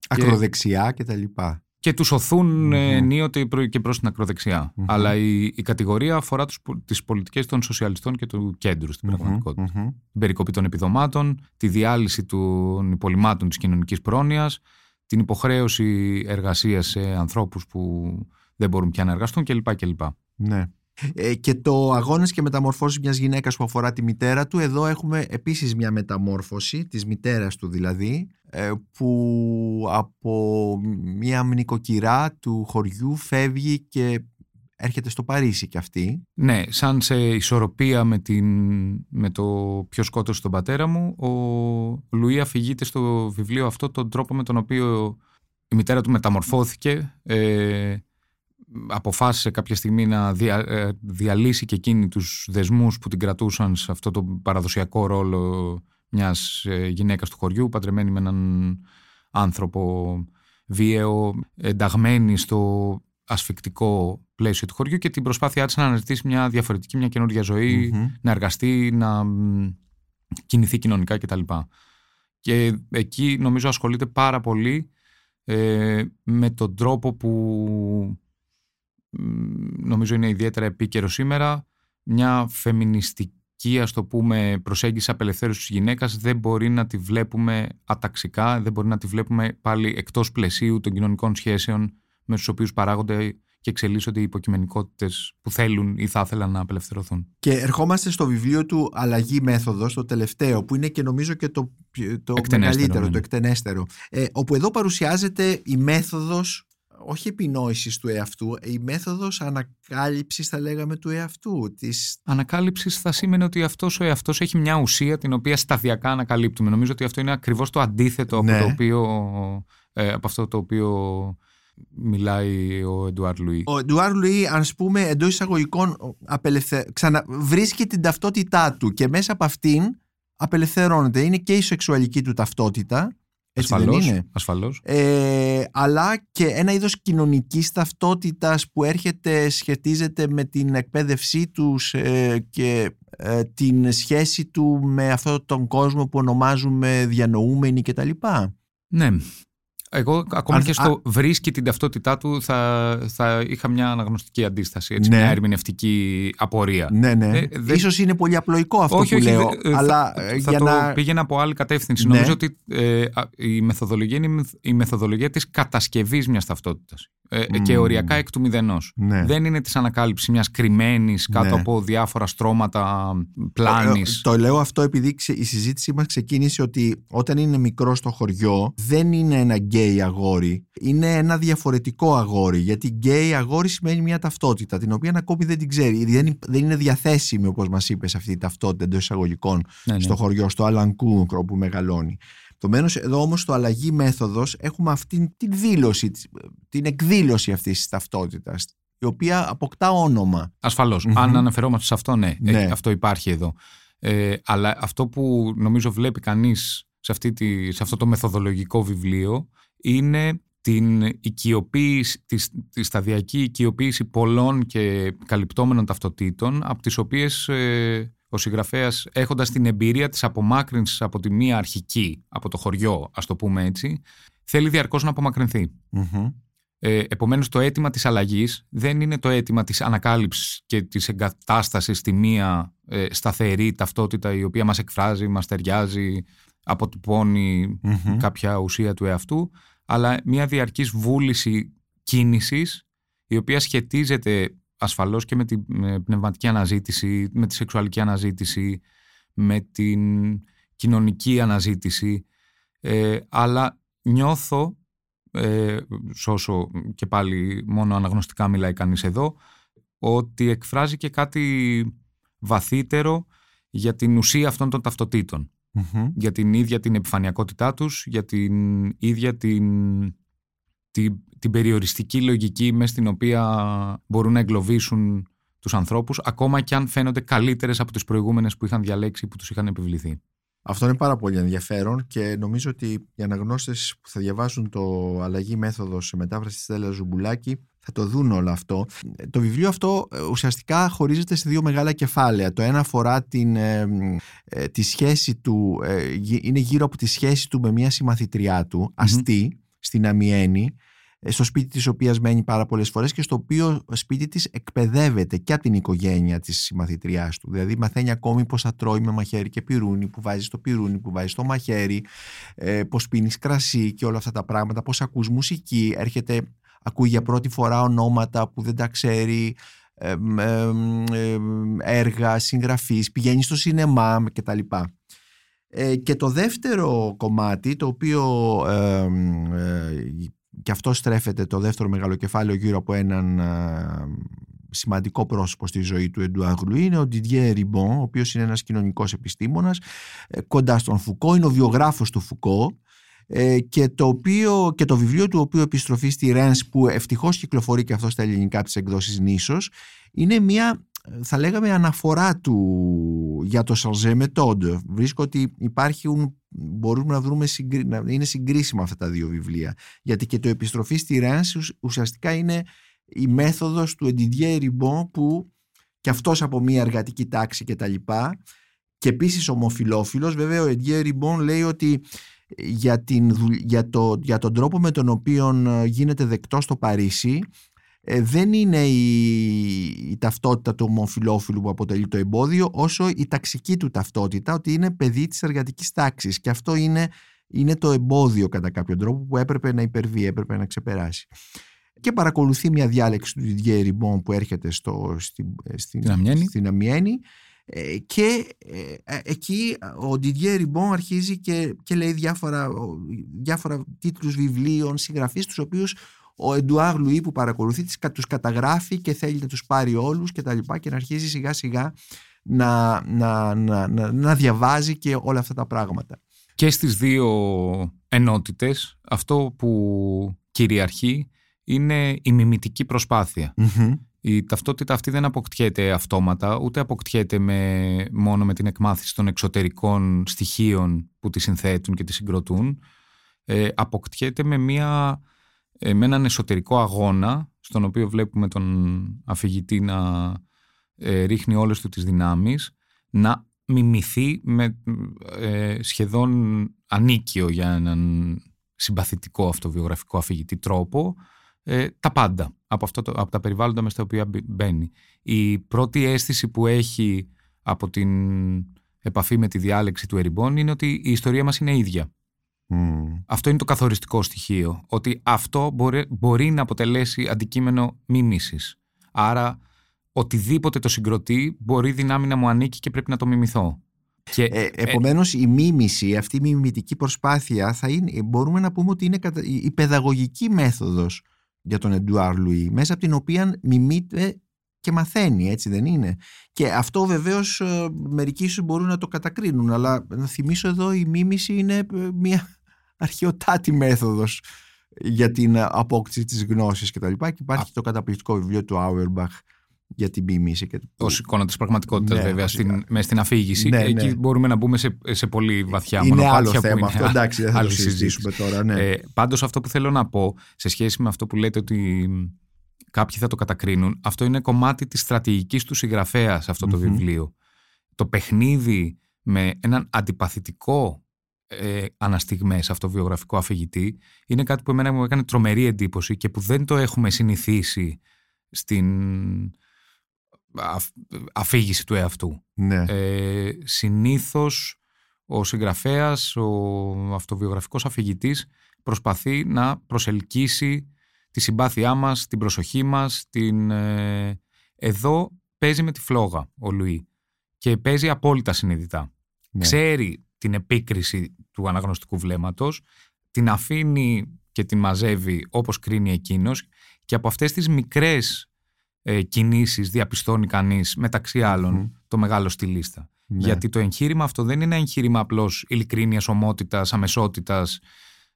Speaker 1: Ακροδεξιά και τα λοιπά.
Speaker 3: Και τους οθούν ε,
Speaker 1: Μμμ.
Speaker 3: ενίοτε προ- και προς την ακροδεξιά.
Speaker 1: Μμμ.
Speaker 3: Αλλά η, η κατηγορία αφορά τους, πο- τις πολιτικές των σοσιαλιστών και του κέντρου στην
Speaker 1: Μμμ,
Speaker 3: πραγματικότητα.
Speaker 1: μμμ.
Speaker 3: Την περικοπή των επιδομάτων, τη διάλυση των υπολοιμάτων της κοινωνικής πρόνοιας, την υποχρέωση εργασίας σε ανθρώπους που δεν μπορούν πια να εργαστούν κλπ. κλπ.
Speaker 1: Ναι. Ε, και το αγώνες και μεταμορφώσεις μιας γυναίκας που αφορά τη μητέρα του εδώ έχουμε επίσης μια μεταμόρφωση της μητέρας του δηλαδή ε, που από μια νοικοκυρά του χωριού φεύγει και έρχεται στο Παρίσι κι αυτή.
Speaker 3: Ναι, σαν σε ισορροπία με, την, με το ποιο σκότωσε τον πατέρα μου, ο Λουί αφηγείται στο βιβλίο αυτό τον τρόπο με τον οποίο η μητέρα του μεταμορφώθηκε, ε, αποφάσισε κάποια στιγμή να δια, ε, διαλύσει και εκείνη τους δεσμούς που την κρατούσαν σε αυτό το παραδοσιακό ρόλο μιας ε, γυναίκας του χωριού, παντρεμένη με έναν άνθρωπο βίαιο, ενταγμένη στο ασφικτικό πλαίσιο του χωριού και την προσπάθειά της να αναζητήσει μια διαφορετική, μια καινούργια ζωή,
Speaker 1: Μμμ.
Speaker 3: να εργαστεί, να μ, κινηθεί κοινωνικά κτλ. Και εκεί νομίζω ασχολείται πάρα πολύ ε, με τον τρόπο που νομίζω είναι ιδιαίτερα επίκαιρο σήμερα, μια φεμινιστική ας το πούμε προσέγγιση απελευθέρωσης της γυναίκας δεν μπορεί να τη βλέπουμε αταξικά, δεν μπορεί να τη βλέπουμε πάλι εκτός πλαισίου των κοινωνικών σχέσεων με τους οποίους παράγονται και εξελίσσονται οι υποκειμενικότητες που θέλουν ή θα ήθελαν να απελευθερωθούν.
Speaker 1: Και ερχόμαστε στο βιβλίο του Αλλαγή Μέθοδος, το τελευταίο, που είναι και νομίζω και το, το μεγαλύτερο, ναι. το εκτενέστερο. Ε, όπου εδώ παρουσιάζεται η μέθοδος όχι επινόησης του εαυτού, η μέθοδος ανακάλυψης, θα λέγαμε, του εαυτού. Της...
Speaker 3: Ανακάλυψης θα σήμαινε ότι αυτός ο εαυτός έχει μια ουσία την οποία σταδιακά ανακαλύπτουμε. Νομίζω ότι αυτό είναι ακριβώς το αντίθετο από, ναι. το οποίο, ε, από αυτό το οποίο μιλάει ο Εντουάρ Λουί.
Speaker 1: Ο Εντουάρ Λουί, ας πούμε, εντός εισαγωγικών, απελευθε... ξαναβρίσκει την ταυτότητά του και μέσα από αυτήν απελευθερώνεται. Είναι και η σεξουαλική του ταυτότητα. Έτσι ασφαλώς, δεν είναι.
Speaker 3: Ασφαλώς.
Speaker 1: Ε, αλλά και ένα είδος κοινωνικής ταυτότητας που έρχεται, σχετίζεται με την εκπαίδευσή τους ε, και ε, την σχέση του με αυτόν τον κόσμο που ονομάζουμε διανοούμενοι κτλ.
Speaker 3: Ναι, εγώ ακόμα και στο βρίσκει την ταυτότητά του θα, θα είχα μια αναγνωστική αντίσταση, έτσι, ναι. μια ερμηνευτική απορία.
Speaker 1: Ναι, ναι. Ε, Ίσως είναι πολύ απλοϊκό αυτό όχι, που όχι, λέω, ε, αλλά
Speaker 3: θα, ε, για το να... πήγαινα από άλλη κατεύθυνση. Ναι. Νομίζω ότι ε, η μεθοδολογία είναι η μεθοδολογία της κατασκευής μιας ταυτότητας ε, και οριακά εκ του μηδενός. Ναι. Δεν είναι της ανακάλυψης μιας κρυμμένης κάτω ναι. από διάφορα στρώματα πλάνης.
Speaker 1: Το, το λέω αυτό επειδή η συζήτησή μας ξεκίνησε ότι όταν είναι μικρό στο χωριό δεν είναι ένα γκέι αγόρι, είναι ένα διαφορετικό αγόρι. Γιατί γκέι αγόρι σημαίνει μια ταυτότητα, την οποία ακόμη δεν την ξέρει. Δεν, δεν είναι διαθέσιμη, όπως μας είπες, αυτή η ταυτότητα εντός εισαγωγικών ναι, ναι. στο χωριό, στο Αλανκούρ, όπου μεγαλώνει. Επομένως, εδώ όμως στο αλλαγή μέθοδος έχουμε αυτή την δήλωση, την εκδήλωση αυτής της ταυτότητας, η οποία αποκτά όνομα.
Speaker 3: Αν αναφερόμαστε σε αυτό, ναι, ναι. Ε, αυτό υπάρχει εδώ. Ε, αλλά αυτό που νομίζω βλέπει κανείς σε, αυτή τη, σε αυτό το μεθοδολογικό βιβλίο είναι την οικειοποίηση, τη, τη σταδιακή οικειοποίηση πολλών και καλυπτόμενων ταυτοτήτων από τις οποίες ε, ο συγγραφέας έχοντας την εμπειρία της απομάκρυνσης από τη μία αρχική, από το χωριό ας το πούμε έτσι, θέλει διαρκώς να απομακρυνθεί. Mm-hmm. Ε, επομένως το αίτημα της αλλαγής δεν είναι το αίτημα της ανακάλυψης και της εγκατάστασης στη μία ε, σταθερή ταυτότητα η οποία μας εκφράζει, μας ταιριάζει, αποτυπώνει κάποια ουσία του εαυτού, αλλά μια διαρκής βούληση κίνησης η οποία σχετίζεται ασφαλώς και με την πνευματική αναζήτηση, με τη σεξουαλική αναζήτηση, με την κοινωνική αναζήτηση, ε, αλλά νιώθω, ε, σώσο και πάλι μόνο αναγνωστικά μιλάει κανείς εδώ, ότι εκφράζει και κάτι βαθύτερο για την ουσία αυτών των ταυτοτήτων. Για την ίδια την επιφανειακότητά τους, για την ίδια την, την, την περιοριστική λογική μέσα στην οποία μπορούν να εγκλωβίσουν τους ανθρώπους, ακόμα και αν φαίνονται καλύτερες από τις προηγούμενες που είχαν διαλέξει που τους είχαν επιβληθεί.
Speaker 1: Αυτό είναι πάρα πολύ ενδιαφέρον και νομίζω ότι οι αναγνώστες που θα διαβάσουν το αλλαγή μέθοδος σε μετάφραση της Στέλλα Ζουμπουλάκη θα το δουν όλο αυτό. Το βιβλίο αυτό ε, ουσιαστικά χωρίζεται σε δύο μεγάλα κεφάλαια. Το ένα αφορά την, ε, ε, τη σχέση του, είναι γύρω από τη σχέση του με μια συμμαθήτριά του, αστή, στην Αμιένη, στο σπίτι της οποίας μένει πάρα πολλές φορές και στο οποίο σπίτι της εκπαιδεύεται και από την οικογένεια της συμμαθήτριάς του. Δηλαδή μαθαίνει ακόμη πώς θα τρώει με μαχαίρι και πιρούνι, πού βάζει το πιρούνι, πού βάζει το μαχαίρι, πώς πίνεις κρασί και όλα αυτά τα πράγματα, πώς ακούς μουσική, έρχεται ακούει για πρώτη φορά ονόματα που δεν τα ξέρει, έργα, συγγραφείς, πηγαίνει στο σινεμά κτλ. Ε, και το δεύτερο κομμάτι, το οποίο ε, και αυτό στρέφεται το δεύτερο μεγάλο κεφάλαιο γύρω από έναν σημαντικό πρόσωπο στη ζωή του Εντουάγλου είναι ο Didier Ριμπον, ο οποίος είναι ένας κοινωνικός επιστήμονας ε, κοντά στον Φουκώ, είναι ο βιογράφος του Φουκώ ε, και, το οποίο, και το βιβλίο του οποίου επιστροφή στη Ρένς που ευτυχώς κυκλοφορεί και αυτό στα ελληνικά από τις εκδόσεις Νήσος είναι μια θα λέγαμε αναφορά του για το Σαλζέ Method. Βρίσκω ότι υπάρχουν, μπορούμε να βρούμε, να είναι συγκρίσιμα αυτά τα δύο βιβλία. Γιατί και το επιστροφή στη Ρένς ουσιαστικά είναι η μέθοδος του Εντιδιέ Ριμπον που και αυτός από μια εργατική τάξη και τα λοιπά και επίσης ομοφιλόφιλος βέβαια ο Εντιέ Ριμπον λέει ότι για, την, για, το, για τον τρόπο με τον οποίο ε, γίνεται δεκτός στο Παρίσι ε, δεν είναι η, η ταυτότητα του ομοφιλόφιλου που αποτελεί το εμπόδιο όσο η ταξική του ταυτότητα ότι είναι παιδί της εργατικής τάξης. Και αυτό είναι, είναι το εμπόδιο κατά κάποιο τρόπο που έπρεπε να υπερβεί, έπρεπε να ξεπεράσει. Και παρακολουθεί μια διάλεξη του Didier Ριμπον που έρχεται στο, στην, στην, στην Αμιένη ε, και ε, εκεί ο Didier Ριμπον αρχίζει και, και λέει διάφορα, διάφορα τίτλους βιβλίων, συγγραφείς τους οποίους ο Εντουάρ Λουί που παρακολουθεί τους καταγράφει και θέλει να τους πάρει όλους και τα λοιπά και να αρχίζει σιγά σιγά να, να, να, να, να διαβάζει και όλα αυτά τα πράγματα.
Speaker 3: Και στις δύο ενότητες αυτό που κυριαρχεί είναι η μιμητική Η ταυτότητα αυτή δεν αποκτιέται αυτόματα, ούτε αποκτιέται με, μόνο με την εκμάθηση των εξωτερικών στοιχείων που τη συνθέτουν και τη συγκροτούν. Ε, αποκτιέται με μια ε, με έναν εσωτερικό αγώνα στον οποίο βλέπουμε τον αφηγητή να ε, ρίχνει όλες του τις δυνάμεις να μιμηθεί με ε, σχεδόν ανίκιο για έναν συμπαθητικό αυτοβιογραφικό αφηγητή τρόπο ε, τα πάντα από, αυτό το, από τα περιβάλλοντα μες στα οποία μπαίνει. Η πρώτη αίσθηση που έχει από την επαφή με τη διάλεξη του Εριμπών είναι ότι η ιστορία μας είναι ίδια. Αυτό είναι το καθοριστικό στοιχείο. Ότι αυτό μπορεί, μπορεί να αποτελέσει αντικείμενο μίμησης. Άρα οτιδήποτε το συγκροτεί μπορεί δυνάμει να μου ανήκει και πρέπει να το μιμηθώ.
Speaker 1: Και, ε, ε επομένως η μίμηση, αυτή η μιμητική προσπάθεια θα είναι, μπορούμε να πούμε ότι είναι η παιδαγωγική μέθοδος για τον Εντουάρ Λουί μέσα από την οποία μιμείται και μαθαίνει, έτσι δεν είναι. Και αυτό βεβαίως ε, μερικοί σου μπορούν να το κατακρίνουν, αλλά να θυμίσω εδώ η μίμηση είναι ε, μια [laughs] αρχαιοτάτη μέθοδος για την απόκτηση της γνώσης και τα λοιπά και υπάρχει το καταπληκτικό βιβλίο του Auerbach για την μίμηση. Και...
Speaker 3: Ω εικόνα της πραγματικότητας, ναι, βέβαια, στην, μες στην αφήγηση. Ναι, Εκεί ναι. μπορούμε να μπούμε σε, σε πολύ βαθιά
Speaker 1: είναι μονοπάτια. Είναι άλλο θέμα αυτό. Εντάξει, δεν θα το συζητήσουμε τώρα. Ναι.
Speaker 3: Ε, Πάντως, αυτό που θέλω να πω σε σχέση με αυτό που λέτε ότι κάποιοι θα το κατακρίνουν, αυτό είναι κομμάτι της στρατηγικής του συγγραφέας σε αυτό το βιβλίο. Το παιχνίδι με έναν αντιπαθητικό ε, αναστιγμές αυτοβιογραφικό αφηγητή είναι κάτι που εμένα μου έκανε τρομερή εντύπωση και που δεν το έχουμε συνηθίσει στην αφήγηση του εαυτού.
Speaker 1: Ναι.
Speaker 3: Ε, συνήθως ο συγγραφέας, ο αυτοβιογραφικός αφηγητής προσπαθεί να προσελκύσει τη συμπάθειά μας, την προσοχή μας. Την, ε, Εδώ παίζει με τη φλόγα ο Λουί και παίζει απόλυτα συνειδητά. Ναι. Ξέρει την επίκριση του αναγνωστικού βλέμματος, την αφήνει και την μαζεύει όπως κρίνει εκείνος και από αυτές τις μικρές ε, κινήσεις διαπιστώνει κανείς μεταξύ το μεγάλο στιλίστα. Ναι. Γιατί το εγχείρημα αυτό δεν είναι ένα εγχείρημα απλώς ειλικρίνειας, ομότητας, αμεσότητας,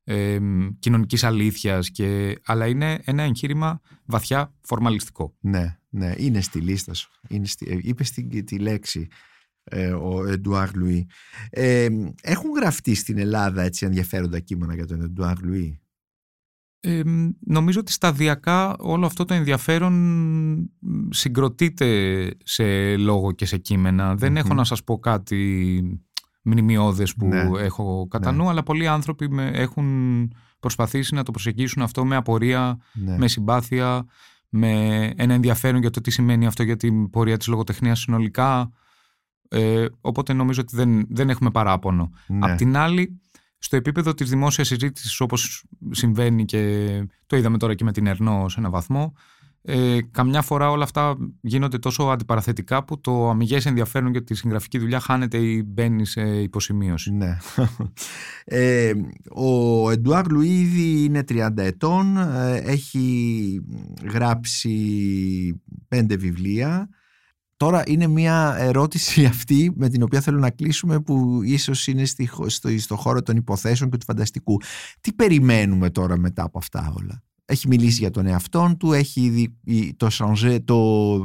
Speaker 3: ε, κοινωνικής αλήθειας, και, αλλά είναι ένα εγχείρημα βαθιά φορμαλιστικό.
Speaker 1: Ναι, ναι, είναι στη λίστα σου. Είναι στη, ε, είπε στη, τη λέξη ε, ο Εντουάρ Λουί. Ε, έχουν γραφτεί στην Ελλάδα έτσι ενδιαφέροντα κείμενα για τον Εντουάρ Λουί;
Speaker 3: Ε, νομίζω ότι σταδιακά όλο αυτό το ενδιαφέρον συγκροτείται σε λόγο και σε κειμενα Δεν έχω να σας πω κάτι μνημειώδες που ναι. έχω κατά ναι. νου, αλλά πολλοί άνθρωποι με έχουν προσπαθήσει να το προσεγγίσουν αυτό με απορία, ναι. με συμπάθεια, με ένα ενδιαφέρον για το τι σημαίνει αυτό για την πορεία της λογοτεχνίας συνολικά. Ε, οπότε νομίζω ότι δεν, δεν έχουμε παράπονο. Απ' την άλλη, στο επίπεδο της δημόσιας συζήτησης όπως συμβαίνει και το είδαμε τώρα και με την Ερνό σε ένα βαθμό ε, καμιά φορά όλα αυτά γίνονται τόσο αντιπαραθετικά που το αμυγές ενδιαφέρον για τη συγγραφική δουλειά χάνεται ή μπαίνει σε υποσημείωση.
Speaker 1: Ναι. [laughs] Ε, ο Εντουάρ Λουίδη είναι 30 ετών, ε, έχει γράψει πέντε βιβλία Τώρα είναι μια ερώτηση αυτή με την οποία θέλω να κλείσουμε που ίσως είναι στη, στο, στο χώρο των υποθέσεων και του φανταστικού. Τι περιμένουμε τώρα μετά από αυτά όλα; Έχει μιλήσει για τον εαυτό του, έχει ήδη το σανζέ, το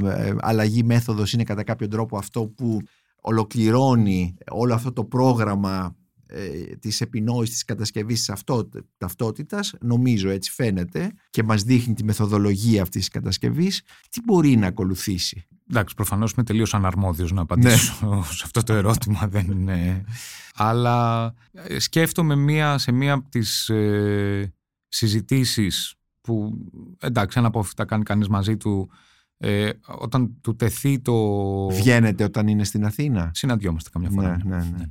Speaker 1: ε, αλλαγή μέθοδος είναι κατά κάποιο τρόπο αυτό που ολοκληρώνει όλο αυτό το πρόγραμμα ε, της επινόησης της κατασκευής της ταυτότητας, νομίζω έτσι φαίνεται και μας δείχνει τη μεθοδολογία αυτής της κατασκευής, τι μπορεί να ακολουθήσει;
Speaker 3: Εντάξει, προφανώς είμαι τελείως αναρμόδιος να απαντήσω ναι. [laughs] σε αυτό το ερώτημα. Δεν είναι... Αλλά ε, σκέφτομαι μία, σε μία από τις ε, συζητήσεις που εντάξει αναπόφευκτα κάνει κανείς μαζί του ε, όταν του τεθεί το...
Speaker 1: Βγαίνετε όταν είναι στην Αθήνα;
Speaker 3: Συναντιόμαστε καμιά φορά.
Speaker 1: Ναι, ναι, ναι.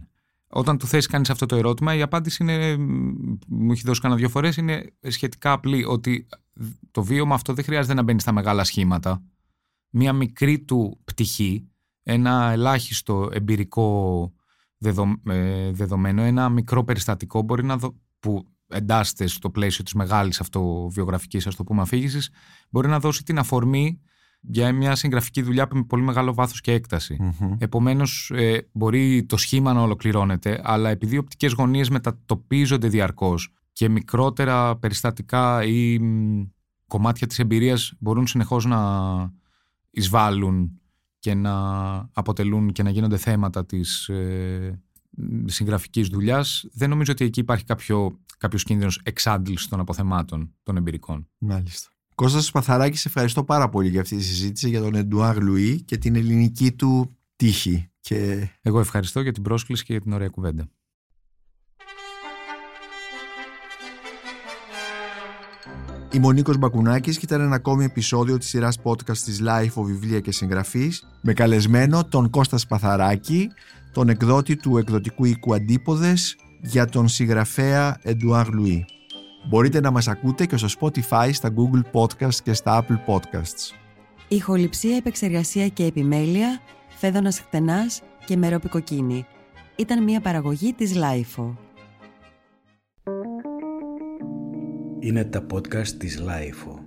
Speaker 3: Όταν του θέσει κανείς αυτό το ερώτημα η απάντηση είναι, μου έχει δώσει κανένα δύο φορές, είναι σχετικά απλή ότι το βίωμα αυτό δεν χρειάζεται να μπαίνει στα μεγάλα σχήματα. Μία μικρή του πτυχή, ένα ελάχιστο εμπειρικό ε, δεδομένο, ένα μικρό περιστατικό μπορεί να δω, που εντάσσεται στο πλαίσιο της μεγάλης αυτοβιογραφικής ας το πούμε αφήγησης μπορεί να δώσει την αφορμή για μια συγγραφική δουλειά με πολύ μεγάλο βάθος και έκταση. Mm-hmm. Επομένως ε, μπορεί το σχήμα να ολοκληρώνεται αλλά επειδή οι οπτικές γωνίες μετατοπίζονται διαρκώς και μικρότερα περιστατικά ή κομμάτια της εμπειρίας μπορούν συνεχώς να εισβάλλουν και να αποτελούν και να γίνονται θέματα της ε, συγγραφικής δουλειάς, δεν νομίζω ότι εκεί υπάρχει κάποιο, κάποιος κίνδυνος εξάντλησης των αποθεμάτων των εμπειρικών.
Speaker 1: Μάλιστα. Κώστας Παθαράκη, σε ευχαριστώ πάρα πολύ για αυτή τη συζήτηση για τον Εντουάρ Λουί και την ελληνική του τύχη. Και...
Speaker 3: Εγώ ευχαριστώ για την πρόσκληση και για την ωραία κουβέντα.
Speaker 1: Είμαι ο Νίκος Μπακουνάκης και ήταν ένα ακόμη επεισόδιο της σειράς podcast της Life of Βιβλία και Συγγραφής με καλεσμένο τον Κώστας Σπαθαράκη, τον εκδότη του εκδοτικού οίκου Αντίποδες για τον συγγραφέα Εντουάρ Λουί. Μπορείτε να μας ακούτε και στο Spotify, στα Google Podcasts και στα Apple Podcasts.
Speaker 4: Ηχοληψία, επεξεργασία και επιμέλεια, φέδωνας χτενάς και μερόπικοκίνη. Ήταν μια παραγωγή της Lifeo.
Speaker 2: Είναι τα podcast της Lifeo.